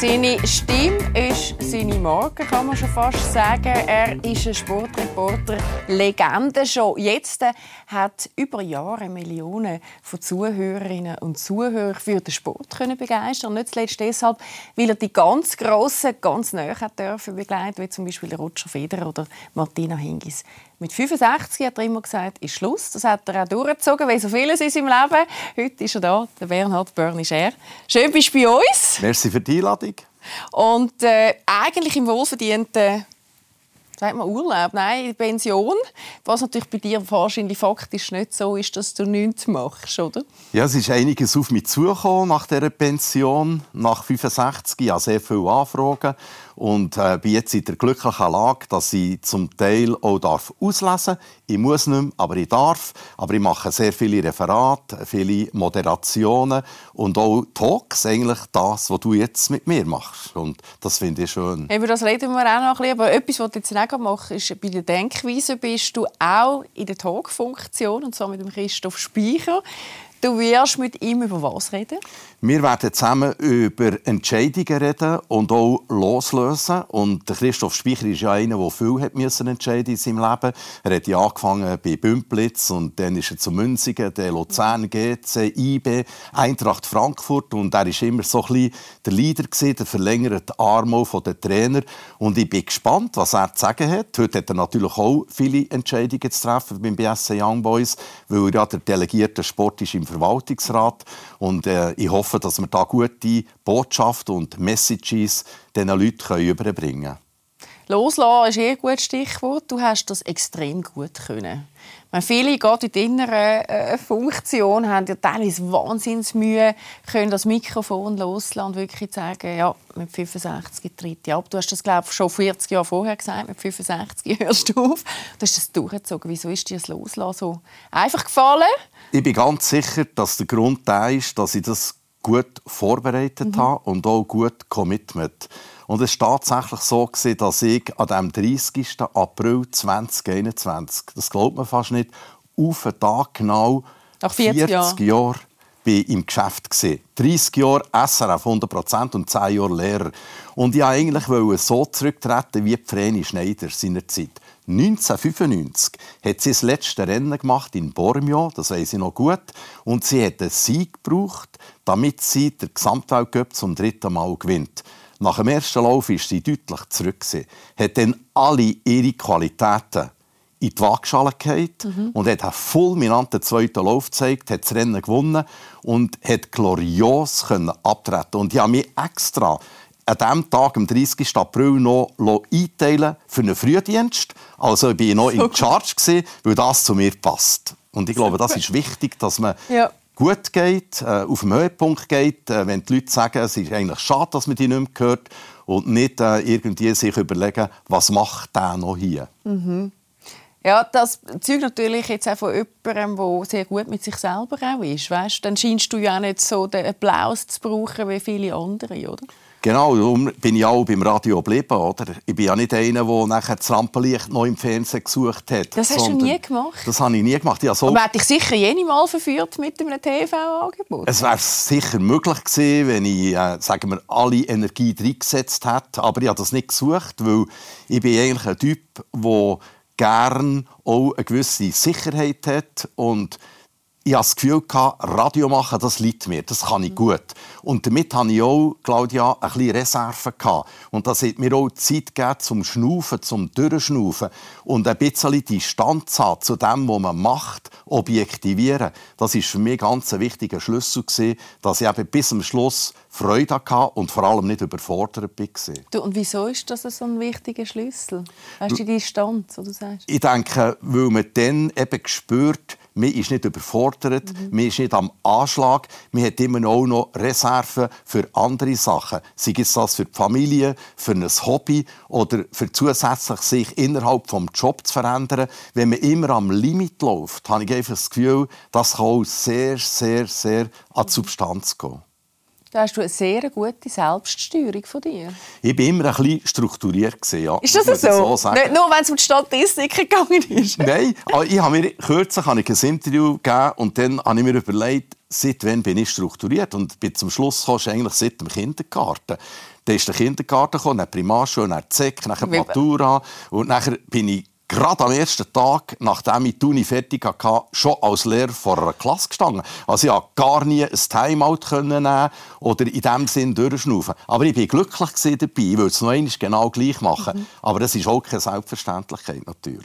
Seine Stimme ist seine Marke, kann man schon fast sagen. Er ist ein Sportreporter-Legende. Schon jetzt hat über Jahre Millionen von Zuhörerinnen und Zuhörern für den Sport können begeistern. Nicht zuletzt deshalb, weil er die ganz Grossen ganz näher dürfen begleiten, wie zum Beispiel Roger Federer oder Martina Hingis. Mit 65 hat er immer gesagt, ist Schluss. Das hat er auch durchgezogen, wie so vieles in seinem Leben. Heute ist er da, der Bernhard Börnischer. Schön bist du bei uns. Merci für die Einladung. Und äh, eigentlich im wohlverdienten sagt man Urlaub, nein, Pension. Was natürlich bei dir wahrscheinlich faktisch nicht so ist, dass du nichts machst, oder? Ja, es ist einiges auf mich zugekommen nach dieser Pension. Nach 65 Jahren sehr viele Anfragen und äh, bin jetzt in der glücklichen Lage, dass ich zum Teil auch darf auslesen darf. Ich muss nicht mehr, aber ich darf. Aber ich mache sehr viele Referate, viele Moderationen und auch Talks, eigentlich das, was du jetzt mit mir machst. Und das finde ich schön. Über das reden wir auch noch ein bisschen. Aber etwas, was du jetzt nicht machst, ist, bei der Denkweise bist du auch in der Talk-Funktion, und zwar mit dem Christoph Speicher. Du wirst mit ihm über was reden? Wir werden zusammen über Entscheidungen reden und auch loslösen. Und Christoph Speicher ist ja einer, der viel hat müssen entscheiden in seinem Leben. Er hat ja angefangen bei Bümplitz und dann ist er zu Münzigen, der Luzern, GC, IB, Eintracht Frankfurt und er ist immer so ein bisschen der Leader der verlängerte Arm von den Trainer. Und ich bin gespannt, was er zu sagen hat. Heute hat er natürlich auch viele Entscheidungen zu treffen beim BSC Young Boys, weil er ja der delegierte Sport ist im Verwaltungsrat. Und äh, ich hoffe, dass wir da gute Botschaften und Messages diesen Leuten überbringen können. Loslassen ist eh ein gutes Stichwort. Du hast das extrem gut können. Meine, viele, gerade in der inneren äh, Funktion, haben ja teilweise Wahnsinnsmühe, können das Mikrofon loslassen und wirklich sagen, ja, mit 65 tritt ich ab. Du hast das, glaube schon 40 Jahre vorher gesagt, mit 65 hörst du auf. Du hast das durchgezogen. Wieso ist dir das Loslassen so einfach gefallen? Ich bin ganz sicher, dass der Grund da ist, dass ich das gut vorbereitet mhm. habe und auch gut Commitment. Und es war tatsächlich so, dass ich an dem 30. April 2021, das glaubt man fast nicht, auf den Tag genau Nach 40, 40 Jahre bin im Geschäft. 30 Jahre SRF 100% und 10 Jahre Lehrer. Und ich wollte eigentlich so zurücktreten wie Vreni Schneider seinerzeit. 1995 hat sie das letzte Rennen gemacht in Bormio, das weiß ich noch gut, und sie hat einen Sieg gebraucht, damit sie den Gesamtweltcup zum dritten Mal gewinnt. Nach dem ersten Lauf ist sie deutlich zurück. Hat dann alle ihre Qualitäten in die Waagschale gehalten mhm. und hat einen fulminanten zweiten Lauf gezeigt, hat das Rennen gewonnen und hat glorios abtreten Und ich habe mich extra an diesem Tag, am 30. April, noch einteilen für einen Frühdienst. Also ich war noch in Charge, weil das zu mir passt. Und ich glaube, das ist wichtig, dass man ja. gut geht, äh, auf den Höhepunkt geht, äh, wenn die Leute sagen, es ist eigentlich schade, dass man die nicht mehr hört und nicht äh, irgendwie sich überlegen, was macht der noch hier. Mhm. Ja, das zeugt natürlich jetzt auch von jemandem, der sehr gut mit sich selber auch ist. Weißt? Dann scheinst du ja auch nicht so den Applaus zu brauchen wie viele andere, oder? Genau, darum bin ich auch beim Radio geblieben. Oder? Ich bin ja nicht einer, der nachher das Rampenlicht noch im Fernsehen gesucht hat. Das hast du nie gemacht? Das habe ich nie gemacht. Ja, so Aber hätte ich sicher jene Mal verführt mit einem TV-Angebot? Es wäre sicher möglich gewesen, wenn ich äh, sagen wir, alle Energie reingesetzt hätte. Aber ich habe das nicht gesucht, weil ich bin eigentlich ein Typ, der gerne auch eine gewisse Sicherheit hat und ich hatte das Gefühl, Radio machen, das liegt mir, das kann ich gut. Und damit hatte ich auch, Claudia, ein bisschen Reserve. Gehabt. Und das hat mir auch Zeit gegeben zum Schnaufen, zum Durchschnaufen und ein bisschen Distanz haben zu dem, was man macht, objektivieren. Das war für mich ganz ein wichtiger Schlüssel, gewesen, dass ich eben bis zum Schluss Freude hatte und vor allem nicht überfordert war. Du, und wieso ist das so ein wichtiger Schlüssel? Hast du die Distanz, du sagst? Ich denke, weil man dann eben spürt, man ist nicht überfordert, mhm. man ist nicht am Anschlag, man hat immer auch noch Reserven für andere Sachen. Sei es das für die Familie, für ein Hobby oder für zusätzlich sich innerhalb des Jobs zu verändern. Wenn man immer am Limit läuft, habe ich einfach das Gefühl, das kann auch sehr, sehr, sehr an die Substanz gehen. Da hast du eine sehr gute Selbststeuerung von dir. Ich war immer ein bisschen strukturiert. Ja, ist das so? so Nicht nur, wenn es um die Statistiken gegangen ist? Nein, ich habe mir kürzlich habe ich ein Interview gegeben und dann habe ich mir überlegt, seit wann bin ich strukturiert? Und bin zum Schluss gekommen, eigentlich seit dem Kindergarten Dann ist der Kindergarten gekommen, dann Primarschule, dann Zeck, dann Matura. Und dann bin ich gerade am ersten Tag, nachdem ich die Uni fertig hatte, schon als Lehrer vor einer Klasse gestanden. Also ich konnte gar nie ein Timeout nehmen oder in diesem Sinn durchschnaufen. Aber ich war glücklich dabei. Ich würde es noch einmal genau gleich machen. Mhm. Aber das ist auch keine Selbstverständlichkeit natürlich.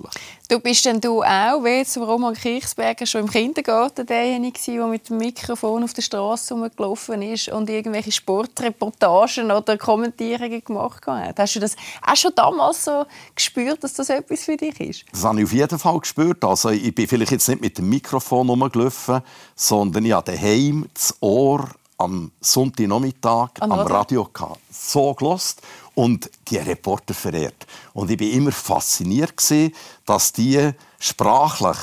Du bist denn du auch, wie jetzt Roman Kirchsberger, schon im Kindergarten derjenige der mit dem Mikrofon auf der Straße rumgelaufen ist und irgendwelche Sportreportagen oder Kommentierungen gemacht hat? Hast du das auch schon damals so gespürt, dass das etwas für dich ist? Das habe ich auf jeden Fall gespürt. Also ich bin vielleicht jetzt nicht mit dem Mikrofon rumgelaufen, sondern ich habe daheim das Ohr am Sonntagnachmittag am Radio gehabt. so gelost und die Reporter verehrt. Und ich war immer fasziniert, dass die sprachlich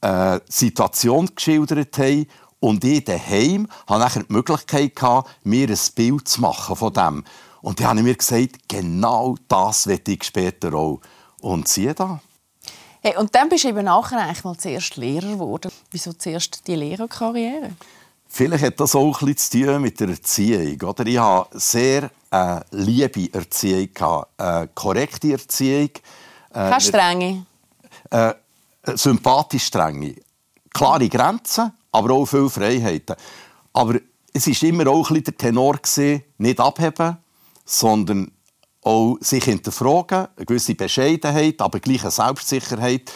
äh, Situation geschildert haben und ich daheim hatte die Möglichkeit, gehabt, mir ein Bild zu machen von dem. Und dann habe ich mir gesagt, genau das will ich später auch. Und siehe da. Hey, und dann bist du eben nachher eigentlich mal zuerst Lehrer geworden. Wieso zuerst die Lehrerkarriere? Vielleicht hat das auch etwas zu tun mit der Erziehung. Oder? Ich hatte sehr äh, liebe Erziehung, äh, korrekte Erziehung. Äh, Keine strenge? Äh, äh, sympathisch strenge. Klare Grenzen, aber auch viele Freiheiten. Aber es war immer auch ein der Tenor, gewesen, nicht abheben, sondern auch sich hinterfragen, eine gewisse Bescheidenheit, aber gleich eine Selbstsicherheit.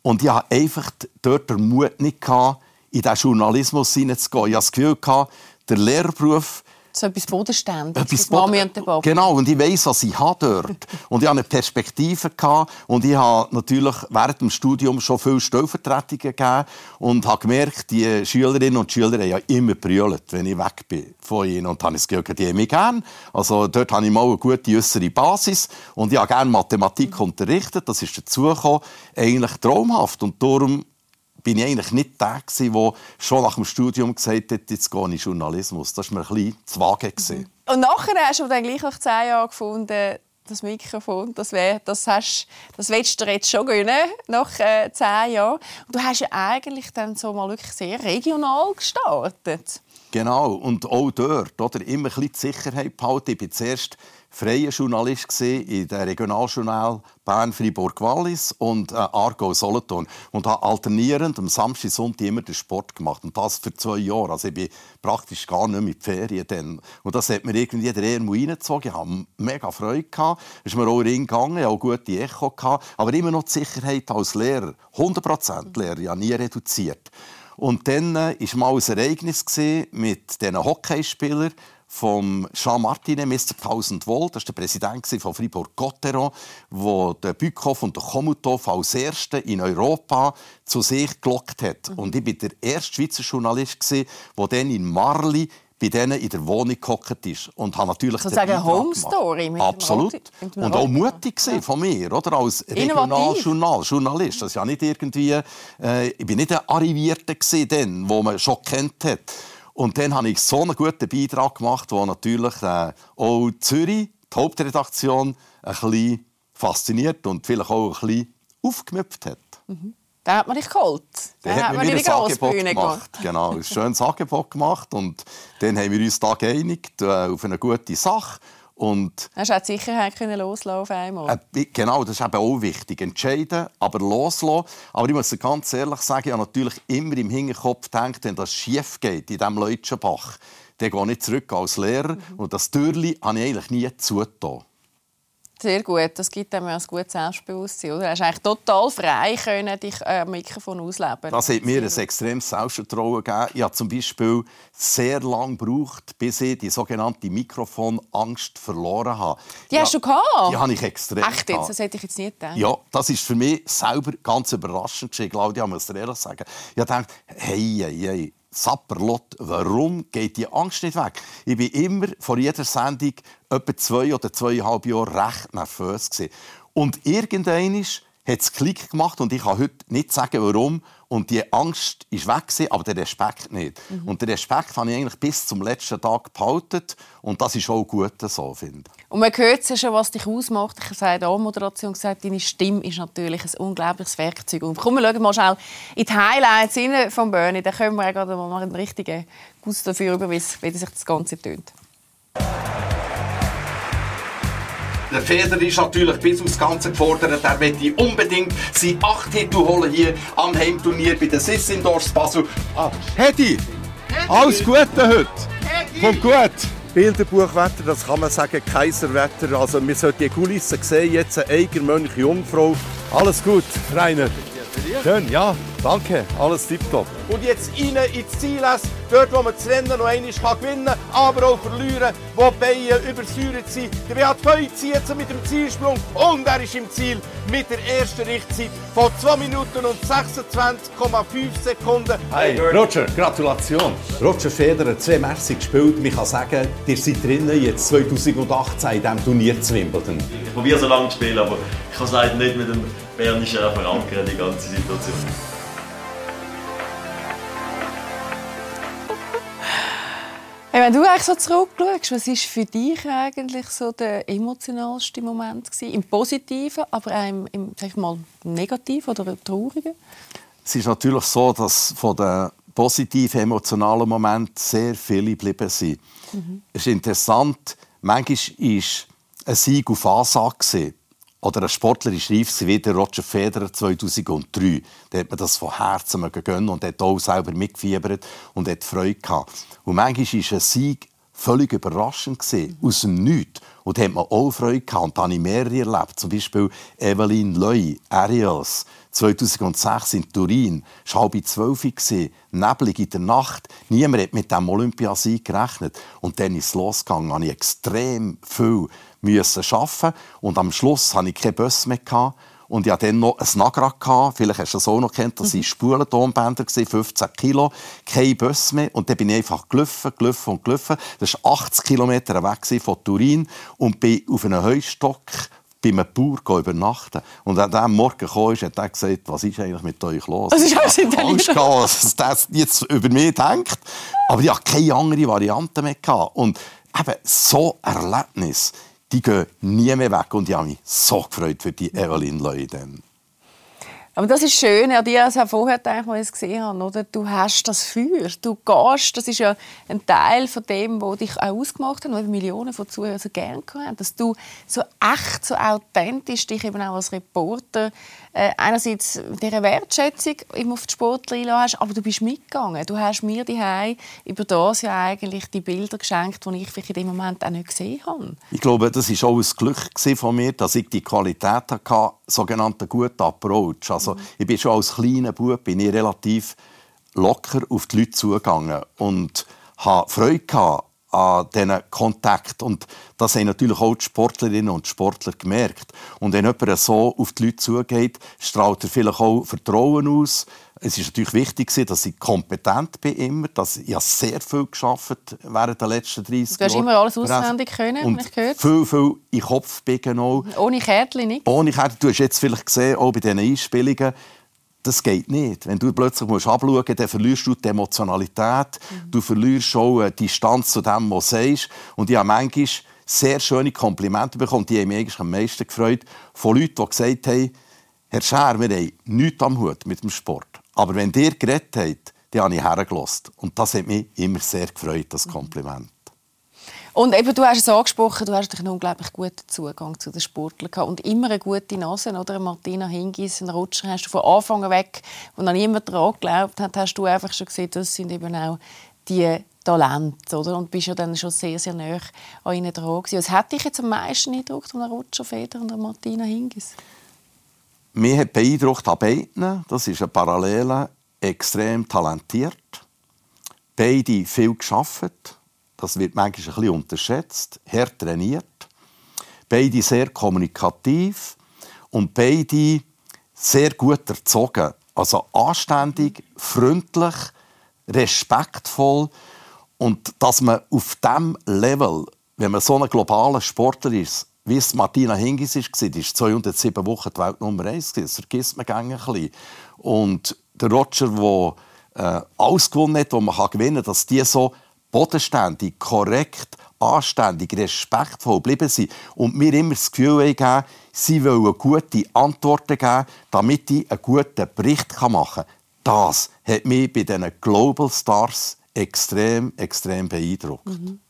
Und ich hatte einfach dort den Mut nicht, gehabt, in diesen Journalismus hineinzugehen. Ich hatte das Gefühl, der Lehrberuf so etwas Bodenständiges. Etwas Bob. Genau, und ich weiss, was ich habe dort. und ich hatte eine Perspektive. Gehabt, und ich habe natürlich während dem Studium schon viele Stellvertretungen gegeben und habe gemerkt, die Schülerinnen und Schüler haben ja immer brüllt, wenn ich weg bin von ihnen. Und dann habe ich gesagt, die haben mich gerne. Also dort habe ich mal eine gute äußere Basis. Und ich habe gerne Mathematik unterrichtet. Das ist dazugekommen. Eigentlich traumhaft. Und darum bin ich eigentlich nicht der der schon nach dem Studium gesagt hat, jetzt gehe ich Journalismus. Das war mir ein bisschen zu vage. Mhm. Und nachher hast du dann gleich nach zehn Jahren gefunden, das Mikrofon, das, wär, das, hast, das willst du dir jetzt schon gönnen, nach äh, zehn Jahren. Und du hast ja eigentlich dann so mal wirklich sehr regional gestartet. Genau, und auch dort oder, immer ein bisschen die Sicherheit behalten. Ich bin zuerst freier Journalist in der Regionaljournal Bern, Fribourg, Wallis und äh, Aargau, Solothurn und habe alternierend am Samstag, Sonntag immer den Sport gemacht und das für zwei Jahre. Also ich bin praktisch gar nicht mit Ferien dann. Und das hat mir irgendwie der Ehrmu reingezogen. Ich hatte mega Freude gehabt. Es ist mir auch reingegangen, hatte auch gute Echo gehabt, aber immer noch die Sicherheit als Lehrer, 100% Lehrer, ja nie reduziert. Und dann war äh, mal ein Ereignis mit diesen Hockeyspielern, vom Jean Martinet, Mr. 1000 Volt, das war der Präsident von Fribourg-Gotteron, der den Bückhoff und den Komutov als Erste in Europa zu sich gelockt hat. Mhm. Und ich war der erste Schweizer Journalist, der dann in Marli bei denen in der Wohnung gehockt ist. Und habe natürlich so sagen Home Story mit Absolut. Und auch mutig ja. von mir, oder? Als Regionaljournal, Journalist. Das ist ja nicht irgendwie, äh, ich bin nicht ein Arrivierter den, wo man schon kennt hat. Und dann habe ich so einen guten Beitrag gemacht, der natürlich äh, auch Zürich, die Hauptredaktion, ein bisschen fasziniert und vielleicht auch ein bisschen aufgemüpft hat. Mhm. Da hat man dich geholt. Dann hat man dir ein Angebot gemacht. gemacht. Genau, ein schönes Angebot gemacht. Und dann haben wir uns da geeinigt äh, auf eine gute Sache. Und Hast du auch die Sicherheit können loslassen auf einmal? Äh, genau, das ist eben auch wichtig. Entscheiden, aber loslassen. Aber ich muss ganz ehrlich sagen, ich habe natürlich immer im Hinterkopf gedacht, wenn das schief geht in diesem Leutschenbach, dann gehe ich zurück als Lehrer. Mhm. Und das Türli habe ich eigentlich nie zugetan. Sehr gut, das gibt einem ein gutes Selbstbewusstsein. Oder? Du hast eigentlich total frei können, dich äh, am Mikrofon ausleben. Das hat mir ein extremes Selbstvertrauen gegeben. Ich habe zum Beispiel sehr lange gebraucht, bis ich die sogenannte Mikrofonangst verloren habe. Die hast ja, du gehabt? Die habe ich extrem Echt jetzt? Das hätte ich jetzt nicht gedacht. Ja, das ist für mich selber ganz überraschend Claudia, muss ich ehrlich sagen. Ich habe gedacht, hey, hey, hey Sapperlot, warum geht die Angst nicht weg? Ich bin immer vor jeder Sendung etwa zwei oder zweieinhalb Jahre recht nervös gewesen. Und irgendwann hat es Klick gemacht und ich kann heute nicht sagen, warum. Und die Angst ist weg, gewesen, aber der Respekt nicht. Mhm. Und den Respekt habe ich eigentlich bis zum letzten Tag behalten. Und das ist auch gut so, finde. Und man hört ja schon, was dich ausmacht. Ich habe auch Moderation gesagt, deine Stimme ist natürlich ein unglaubliches Werkzeug. Und komm, wir schauen mal schnell in die Highlights von Bernie. Da können wir gerade mal einen richtigen Guss dafür über, wie sich das Ganze tönt. Der Feder ist natürlich bis aufs Ganze gefordert. Er möchte unbedingt seinen 8 Titel holen hier am Heimturnier bei den Sissindors Basel. Ah, Hedi, alles Gute heute. Kommt gut. Bilderbuchwetter, das kann man sagen, Kaiserwetter. Also wir sollten die Kulissen sehen, jetzt eine Eigermönch Jungfrau. Alles gut, Rainer. Schön, ja, danke, alles tipptopp. Und jetzt rein ins Ziel, dort wo man das Rennen noch einmal gewinnen kann, aber auch verlieren, wo die Beine übersäuert sind. Der Beat Feu zieht jetzt mit dem Zielsprung und er ist im Ziel mit der ersten Richtzeit von 2 Minuten und 26,5 Sekunden. Hey, Roger, Gratulation. Roger Federer, zwei Messi gespielt. Man kann sagen, ihr seid drinnen jetzt 2018 in diesem Turnier zu Wimbledon. Ich probiere so lange zu spielen, aber ich kann es leider nicht mit dem Bernischen verankern, die ganze Situation. Hey, wenn du eigentlich so zurückschaust, was war für dich eigentlich so der emotionalste Moment gewesen? Im Positiven, aber auch im, im sag ich mal, Negativen oder Traurigen? Es ist natürlich so, dass von den positiven, emotionalen Momenten sehr viele geblieben sind. Mhm. Es ist interessant, manchmal war ein Sieg auf Ansage. Oder ein Sportler ist reif wie der Roger Federer 2003. Da hat man das von Herzen gönnen und hat auch selber mitgefiebert und hat Freude gehabt. Und manchmal war ein Sieg völlig überraschend gewesen, aus dem Nichts. Und da hat man auch Freude gehabt. Und da habe ich mehrere erlebt. Zum Beispiel Evelyn Leu, Ariels, 2006 in Turin. Es war halb zwölf, neblig in der Nacht. Niemand hat mit diesem Olympiasieg gerechnet. Und dann ist es losgegangen. Da habe ich extrem viel arbeiten und am Schluss hatte ich keine Bus mehr. Gehabt. Und ich hatte dann noch ein Nagra. Vielleicht hast du das auch noch kennt. Das waren mhm. Spulentonbänder, 15 Kilo. Kein Bus mehr. Und dann bin ich einfach gelaufen, gelaufen und gelaufen. Das war 80 Kilometer weg von Turin. Und bin auf einem Heustock bei einem Bauer übernachten. Und er am Morgen kam, hat er gesagt, was ist eigentlich mit euch los? Was ist alles in der Angst gehabt, dass das jetzt über mich denkt. Aber ich hatte keine andere Variante mehr. Und eben so ein Erlebnis die gehen nie mehr weg. Und ich habe mich so gefreut für die Evelyn Leuden. Aber das ist schön, ja, die also vorher gedacht, als ich es gesehen habe, oder? Du hast das Feuer, du gehst, das ist ja ein Teil von dem, was dich auch ausgemacht hat, und Millionen von Zuhörern so gerne haben, dass du so echt, so authentisch dich eben auch als Reporter äh, einerseits diese Wertschätzung immer auf die Sportler hast, aber du bist mitgegangen. Du hast mir die über das ja eigentlich die Bilder geschenkt, die ich vielleicht in dem Moment auch nicht gesehen habe. Ich glaube, das war auch ein Glück von mir, dass ich die Qualität hatte, sogenannten guten Approach. Also, mhm. ich bin schon als kleiner Bub bin ich relativ locker auf die Leute zugegangen und hatte Freude an diesen Kontakt. Und das haben natürlich auch die Sportlerinnen und Sportler gemerkt. Und wenn jemand so auf die Leute zugeht, strahlt er vielleicht auch Vertrauen aus. Es ist natürlich wichtig, dass ich kompetent bin immer. Dass ich sehr viel geschafft während der letzten 30 Jahre. Du hast immer alles auswendig können, und ich gehört. viel, viel in Kopf biegen auch. Ohne Kärtchen nicht? Ohne Kärtchen. Du hast jetzt vielleicht gesehen, auch bei diesen Einspielungen, das geht nicht. Wenn du plötzlich musst abschauen musst, dann verlierst du die Emotionalität, mhm. du verlierst auch die Distanz zu dem, was du sagst. Und ich habe manchmal sehr schöne Komplimente bekommen, die haben mich eigentlich am meisten gefreut, von Leuten, die gesagt haben, Herr Scher, wir haben nichts am Hut mit dem Sport. Aber wenn ihr geredet habt, dann habe ich hergelassen. Und das hat mich immer sehr gefreut, das Kompliment. Und eben, du hast es angesprochen, du hast einen unglaublich guten Zugang zu den Sportlern gehabt und immer eine gute Nase, oder? Martina Hingis, einen Rutscher, hast du von Anfang weg, wo noch niemand daran geglaubt hat, hast du einfach schon gesehen, das sind eben auch die Talente, oder? Und bist ja dann schon sehr, sehr nah an ihnen dran gewesen. Was hat dich jetzt am meisten beeindruckt an Roger Feder und Martina Hingis? Mich hat beeindruckt an beiden, das ist eine Parallele, extrem talentiert, beide viel geschafft das wird manchmal ein bisschen unterschätzt, hart trainiert. Beide sehr kommunikativ und beide sehr gut erzogen. Also anständig, freundlich, respektvoll. Und dass man auf diesem Level, wenn man so ein globaler Sportler ist, wie es Martina Hingis war, die ist 207 Wochen die Welt Nummer 1, das vergisst man ein bisschen. Und der Roger, der äh, alles gewonnen hat, was man gewinnen kann, dass die so bodenständig, korrekt, anständig, respektvoll geblieben sind und mir immer das Gefühl gegeben, sie wollen gute Antworten geben, damit ich einen guten Bericht machen kann. Das hat mich bei diesen Global Stars extrem, extrem beeindruckt. Mhm.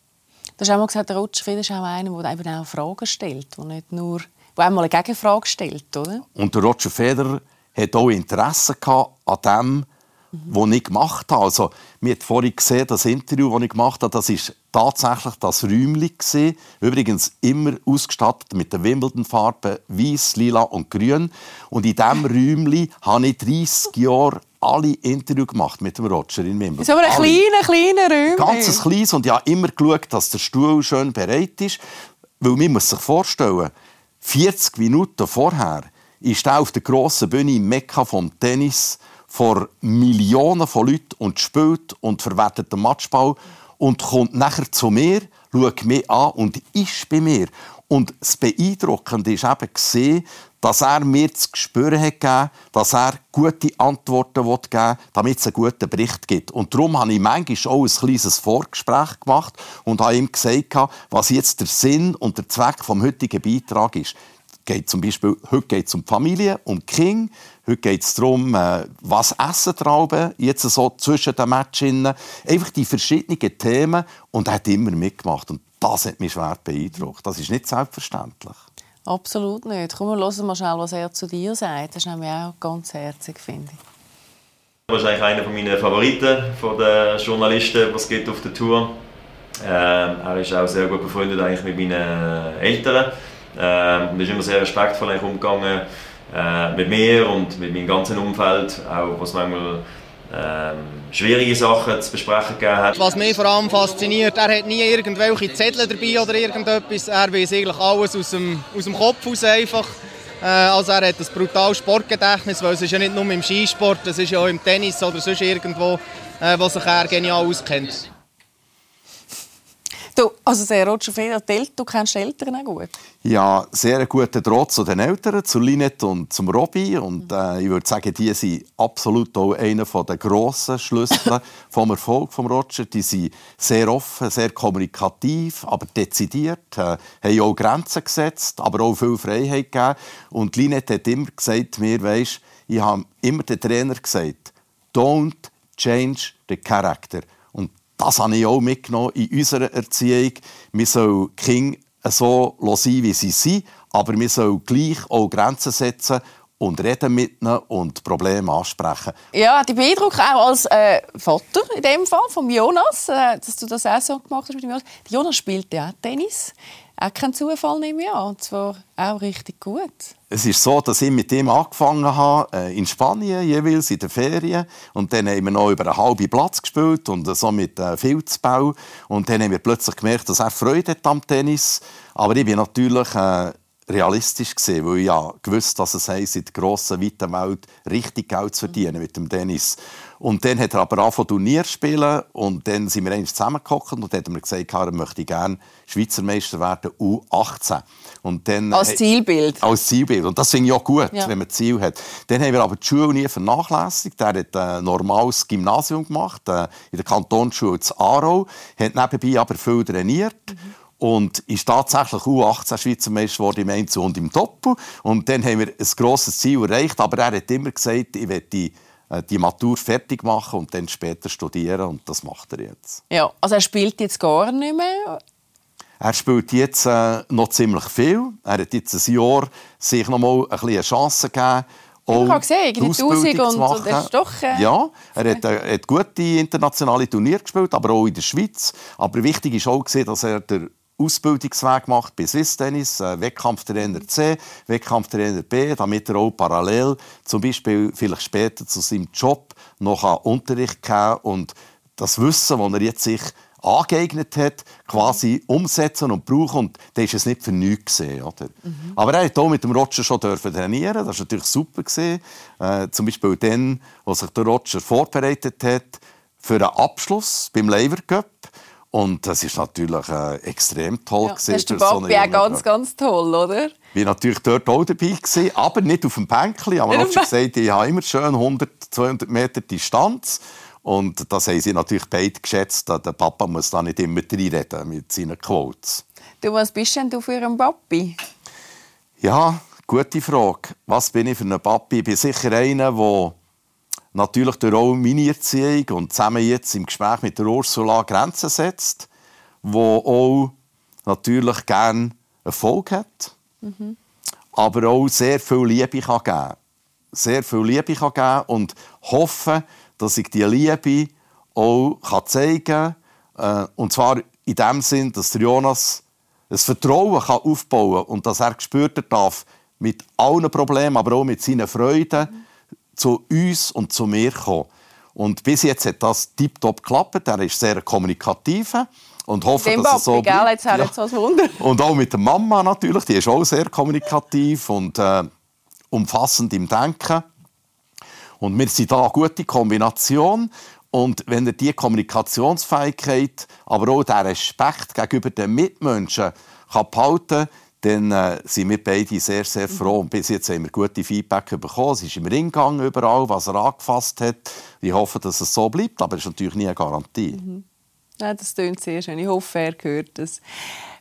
Du hast auch mal gesagt, der Roger ist auch einer, der eben auch Fragen stellt, der nicht nur, der einmal eine Gegenfrage stellt, oder? Und der Roger Federer hat auch Interesse an dem, was ich gemacht habe. Also, wir haben vorhin gesehen, das Interview, das ich gemacht habe, das ist tatsächlich das Räumchen Übrigens immer ausgestattet mit den Wimbledon-Farben Weiß, Lila und Grün. Und in diesem Räumchen habe ich 30 Jahre alle Interviews gemacht mit dem Roger in Wimbledon. So ein kleiner, kleiner Räumchen. Ganz kleines. Und ich habe immer geschaut, dass der Stuhl schön bereit ist. Weil man muss sich vorstellen, 40 Minuten vorher ist er auf der grossen Bühne im Mekka vom Tennis vor Millionen von Leuten und spielt und verwertet den Matchball und kommt nachher zu mir, schaut mich an und ist bei mir. Und das Beeindruckende ist eben gesehen, dass er mir zu spüren hat dass er gute Antworten geben will, damit es einen guten Bericht gibt. Und darum habe ich manchmal auch ein kleines Vorgespräch gemacht und habe ihm gesagt, was jetzt der Sinn und der Zweck vom heutigen Beitrag ist geht zum Beispiel, heute geht es um die Familie, um die Kinder. Heute geht es darum, äh, was essen Trauben, jetzt so zwischen den Matchen. Einfach die verschiedenen Themen. Und er hat immer mitgemacht. Und das hat mich schwer beeindruckt. Das ist nicht selbstverständlich. Absolut nicht. Komm, wir hören mal schnell, was er zu dir sagt. Das ist nämlich auch ganz herzig, finde ich. Wahrscheinlich einer meiner Favoriten von den Journalisten, was geht auf der Tour. Ähm, er ist auch sehr gut befreundet eigentlich mit meinen Eltern. Ähm, und ist immer sehr respektvoll umgegangen äh, mit mir und mit meinem ganzen Umfeld, auch was manchmal ähm, schwierige Sachen zu besprechen gegeben hat. Was mich vor allem fasziniert, er hat nie irgendwelche Zettel dabei oder irgendetwas. Er weiß eigentlich alles aus dem, aus dem Kopf aus einfach. Äh, also er hat ein brutales Sportgedächtnis, weil es ist ja nicht nur im Skisport, es ist ja auch im Tennis oder sonst irgendwo, äh, wo sich er genial auskennt. Du, also der Roger Federer, du kennst die Eltern auch gut? Ja, sehr guter Draht zu den Eltern, zu Linette und zum Robby. Und äh, ich würde sagen, die sind absolut auch einer der grossen Schlüssel vom Erfolg von Roger. Die sind sehr offen, sehr kommunikativ, aber dezidiert, äh, haben auch Grenzen gesetzt, aber auch viel Freiheit gegeben. Und Linette hat immer gesagt mir, weisst, ich habe immer den Trainer gesagt, don't change the character das habe ich auch mitgenommen in unserer Erziehung. Wir sollen die Kinder so sein, wie sie sind, aber wir sollen gleich auch Grenzen setzen und reden mit ihnen und Probleme ansprechen. Ja, die Beeindruck auch als äh, Vater in dem Fall von Jonas, äh, dass du das auch so gemacht hast mit Jonas. Jonas spielt ja Tennis. Auch kein Zufall, nehme ich an. Und zwar auch richtig gut. Es ist so, dass ich mit ihm angefangen habe, äh, in Spanien, jeweils in den Ferien. Und dann haben wir noch über einen halben Platz gespielt und so mit äh, Filzbau. Und dann haben wir plötzlich gemerkt, dass er Freude hat am Tennis. Aber ich bin natürlich äh, realistisch gesehen, weil ich ja gewusst, dass es heisst, in der grossen, weiten Welt richtig Geld zu verdienen mit dem Tennis. Und dann hat er aber angefangen Turnier spielen und dann sind wir eigentlich zusammengekocht und dann hat mir gesagt, er möchte gerne Schweizer Meister werden, U18. Und dann, als Zielbild? Als Zielbild. Und das finde ich auch gut, ja. wenn man Ziel hat. Dann haben wir aber die Schule nie vernachlässigt. Er hat ein normales Gymnasium gemacht, äh, in der Kantonsschule zu Aarau, hat nebenbei aber viel trainiert. Mhm und ist tatsächlich U18 Schweizer Meister geworden im Einzel und im Doppel. Und dann haben wir ein grosses Ziel erreicht, aber er hat immer gesagt, ich werde die äh, die Matur fertig machen und dann später studieren und das macht er jetzt. Ja, also er spielt jetzt gar nicht mehr? Er spielt jetzt äh, noch ziemlich viel. Er hat jetzt ein Jahr sich noch mal ein eine Chance gegeben, ich habe gesehen, die Ausbildung und, und das ist doch... Äh... Ja, er hat, äh, hat gute internationale Turniere gespielt, aber auch in der Schweiz. Aber wichtig ist auch, dass er der Ausbildungsweg gemacht bei Swiss Tennis, äh, Wettkampftrainer C, Wettkampftrainer B, damit er auch parallel zum Beispiel vielleicht später zu seinem Job noch Unterricht geben und das Wissen, das er jetzt sich angeeignet hat, quasi umsetzen und brauchen. Und dann ist es nicht für nichts gesehen. Oder? Mhm. Aber er hat auch mit dem Roger schon trainieren. Das war natürlich super. Gewesen. Äh, zum Beispiel dann, als sich der Roger vorbereitet hat für einen Abschluss beim Lever Cup. Und das ist natürlich äh, extrem toll. Ja, gewesen, das ist der Papi so auch ganz, ganz toll, oder? Ich war natürlich dort auch dabei, gewesen, aber nicht auf dem Bänkchen. Aber ich gesagt, ich habe immer schön 100, 200 Meter Distanz. Und das haben sie natürlich beide geschätzt. Der Papa muss da nicht immer reinreden mit seinen Quotes. Du, was bist denn du für ein Papi? Ja, gute Frage. Was bin ich für ein Papi? Ich bin sicher einer, der natürlich durch auch meine Erziehung und zusammen jetzt im Gespräch mit der Ursula Grenzen setzt, der auch natürlich gerne Erfolg hat, mhm. aber auch sehr viel Liebe kann geben Sehr viel Liebe kann geben und hoffen, dass ich diese Liebe auch zeigen kann. Äh, und zwar in dem Sinn, dass Jonas ein Vertrauen kann aufbauen kann und dass er gespürt darf, mit allen Problemen, aber auch mit seinen Freuden, mhm. Zu uns und zu mir kommen. Und bis jetzt hat das tiptop geklappt. Er ist sehr kommunikativ und hoffe, Dem dass es so bleibt. Jetzt ja. jetzt Wunder. Und auch mit der Mama natürlich, die ist auch sehr kommunikativ und äh, umfassend im Denken. Und wir sind da eine gute Kombination. Und wenn er diese Kommunikationsfähigkeit, aber auch den Respekt gegenüber den Mitmenschen kann behalten kann, dann äh, sind wir beide sehr, sehr froh. Und bis jetzt haben wir gute Feedback bekommen. Es ist im Ring gegangen überall, was er angefasst hat. Ich hoffe, dass es so bleibt, aber es ist natürlich nie eine Garantie. Mhm. Ja, das klingt sehr schön. Ich hoffe, er hört das.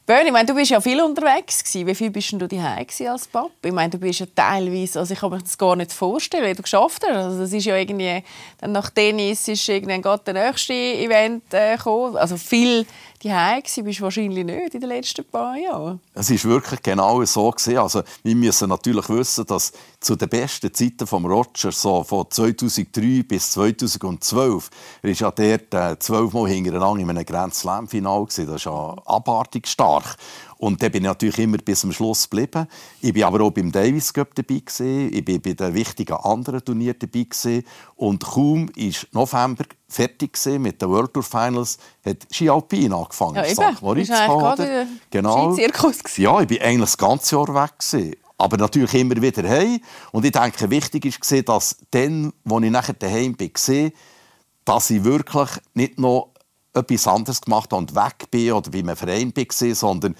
Böhn, ich meine, du bist ja viel unterwegs gewesen. Wie viel bist du daheim als Papa? Ich meine, du bist ja teilweise, also ich kann mir das gar nicht vorstellen, wie du geschafft hast. Also das ist ja irgendwie, dann nach Tennis ist irgendwann gerade der nächste Event äh, gekommen. Also viel daheim gewesen bist du wahrscheinlich nicht in den letzten paar Jahren. Es ist wirklich genau so gewesen. Also wir müssen natürlich wissen, dass zu den besten Zeiten von Roger, so von 2003 bis 2012, er ist ja dort äh, zwölfmal hintereinander in einem Grand Slam Final Das ist ja abartig stark. Und da bin ich natürlich immer bis zum Schluss geblieben. Ich war aber auch beim Davis Cup dabei gewesen. Ich war bei den wichtigen anderen Turnieren dabei gewesen. Und kaum ist November fertig mit den World Tour Finals, hat Ski Alpin angefangen. Ja, eben. Moritz gerade genau. Ja, ich war eigentlich das ganze Jahr weg gewesen. Aber natürlich immer wieder heim. Und ich denke, wichtig war, dass dann, als ich nachher daheim war, dass ich wirklich nicht noch etwas anderes gemacht habe und weg bin oder bei einem Verein war, sondern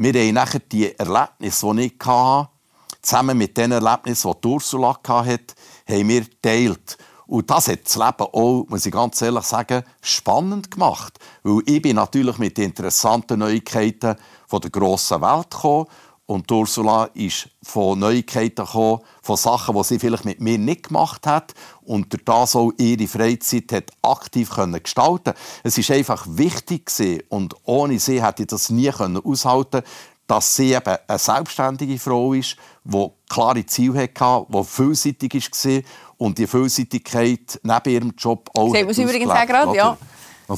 wir haben nachher die Erlebnisse, die ich hatte, zusammen mit den Erlebnissen, die Ursula hatte, haben wir geteilt. Und das hat das Leben auch, muss ich ganz ehrlich sagen, spannend gemacht. Weil ich bin natürlich mit interessanten Neuigkeiten von der grossen Welt gekommen und Ursula ist von Neuigkeiten gekommen, von Sachen, die sie vielleicht mit mir nicht gemacht hat und durch das auch ihre Freizeit hat aktiv können gestalten. Es ist einfach wichtig gewesen, und ohne sie hätte ich das nie können aushalten, dass sie eben eine selbstständige Frau ist, die klare Ziele hatte, die vielseitig war und die Vielseitigkeit neben ihrem Job auch. Sehen wir es übrigens auch gerade, ja.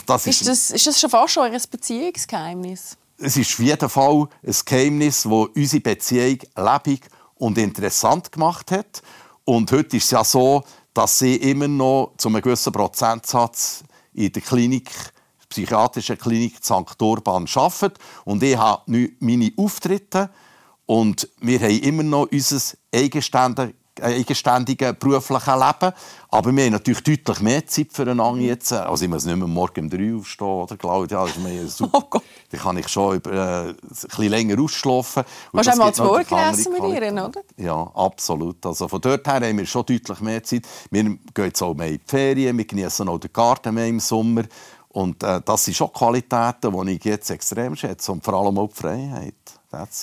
Das ist, ist, das, ist das schon fast schon ein Beziehungsgeheimnis? Es ist auf jeden Fall ein Geheimnis, das unsere Beziehung lebendig und interessant gemacht hat. Und heute ist es ja so, dass sie immer noch zu einem gewissen Prozentsatz in der Klinik, psychiatrischen Klinik St. Urban arbeitet. Und ich habe meine Auftritte und wir haben immer noch unser eigenständiges eigenständigen beruflichen Leben. Aber wir haben natürlich deutlich mehr Zeit füreinander jetzt. Also ich muss nicht mehr morgen um drei aufstehen, oder Claudia? Das ist mir super. Oh Gott. Dann kann ich schon über, äh, ein bisschen länger ausschlafen. Hast du einmal zu Morgen essen mit ihr, oder? Ja, absolut. Also von dort her haben wir schon deutlich mehr Zeit. Wir gehen jetzt auch mehr in die Ferien, wir genießen auch den Garten mehr im Sommer. Und äh, das sind schon Qualitäten, die ich jetzt extrem schätze. Und vor allem auch die Freiheit.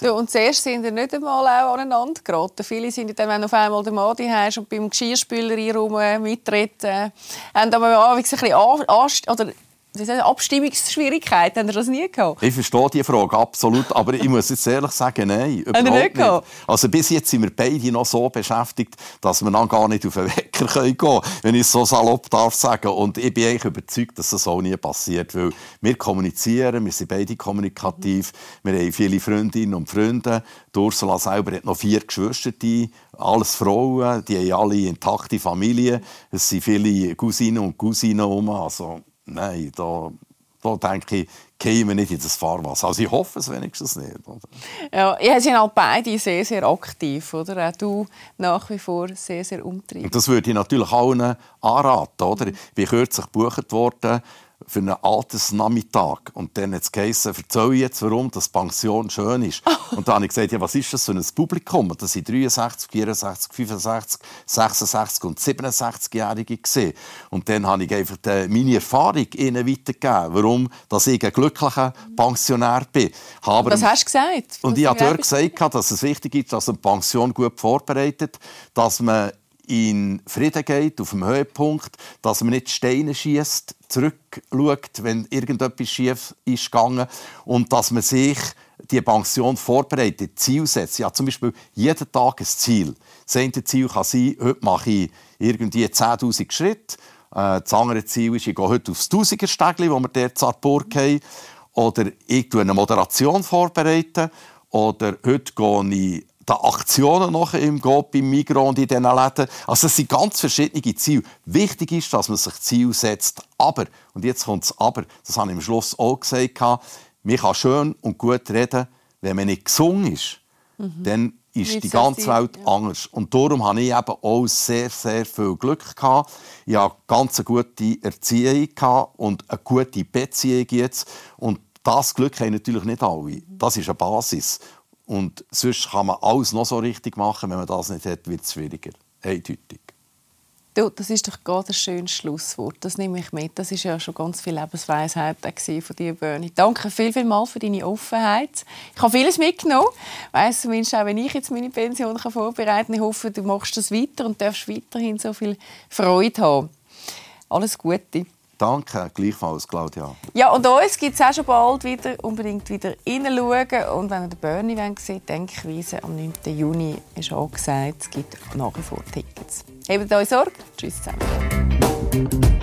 Du, und zuerst sind wir nicht einmal auch aneinander geraten. Viele sind dann, wenn du auf einmal den Mann hast und beim Geschirrspüler einräumen mittreten, haben aber ein bisschen an, an, oder Abstimmungsschwierigkeiten, haben Sie das nie gehabt? Ich verstehe die Frage absolut, aber ich muss jetzt ehrlich sagen, nein, überhaupt nicht. nicht. Also bis jetzt sind wir beide noch so beschäftigt, dass wir dann gar nicht auf den Wecker gehen können, wenn ich es so salopp darf sagen. Und ich bin eigentlich überzeugt, dass das auch nie passiert, weil wir kommunizieren, wir sind beide kommunikativ, wir haben viele Freundinnen und Freunde. Die Ursula selber hat noch vier Geschwister, alles Frauen, die haben alle intakte Familien. Es sind viele Cousinen und Cousinen herum, also nein, da, da denke ich, wir nicht in das Fahrwasser. Also ich hoffe es wenigstens nicht. Ja, ihr sind halt beide sehr, sehr aktiv, oder? Auch du nach wie vor sehr, sehr umtriebig. Das würde ich natürlich allen anraten, oder? Ich bin kürzlich gebucht worden für einen Altersnachmittag. Und dann hat es geheißen, erzähl jetzt, warum das Pension schön ist. Und dann habe ich gesagt, ja, was ist das für ein Publikum? Und das sind 63, 64, 65, 66 und 67-Jährige gesehen. Und dann habe ich einfach meine Erfahrung ihnen weitergegeben, warum dass ich ein glücklicher Pensionär bin. Aber, das hast du gesagt. Und ich habe dort gesagt, dass es wichtig ist, dass man die Pension gut vorbereitet, dass man in Frieden geht, auf dem Höhepunkt, dass man nicht Steine schießt, zurückschaut, wenn irgendetwas schief ist gegangen und dass man sich die Pension vorbereitet, Ziel setzt. Ja, zum Beispiel jeden Tag ein Ziel. Das eine Ziel kann sein, heute mache ich irgendwie 10'000 Schritte. Äh, das andere Ziel ist, ich gehe heute aufs 1000er-Stegli, wo wir dort zur Burg haben. Oder ich eine Moderation vorbereiten. Oder heute gehe ich die Aktionen noch im Coop, im Migros und in diesen Läden. Also es sind ganz verschiedene Ziele. Wichtig ist, dass man sich Ziel setzt. Aber, und jetzt kommt es aber, das habe ich am Schluss auch gesagt, man kann schön und gut reden, wenn man nicht gesungen ist. Mhm. Dann ist Wie die ganze sein? Welt ja. anders. Und darum hatte ich eben auch sehr, sehr viel Glück. Gehabt. Ich hatte eine ganz gute Erziehung und eine gute Beziehung jetzt. Und das Glück haben natürlich nicht alle. Das ist eine Basis. Und sonst kann man alles noch so richtig machen. Wenn man das nicht hat, wird es schwieriger. Eindeutig. Du, das ist doch gerade ein schönes Schlusswort. Das nehme ich mit. Das ist ja schon ganz viel Lebensweisheit von dir, Bernie. Danke viel, viel mal für deine Offenheit. Ich habe vieles mitgenommen. Weißt du, auch wenn ich jetzt meine Pension vorbereiten kann, ich hoffe, du machst das weiter und darfst weiterhin so viel Freude haben. Alles Gute. Danke, gleichfalls, Claudia. Ja, und uns gibt es auch schon bald wieder. Unbedingt wieder reinschauen. Und wenn ihr den Bernie seht, Denkweise am 9. Juni ist auch gesagt, es gibt nach wie vor Tickets. Habt euch Sorge. Tschüss zusammen.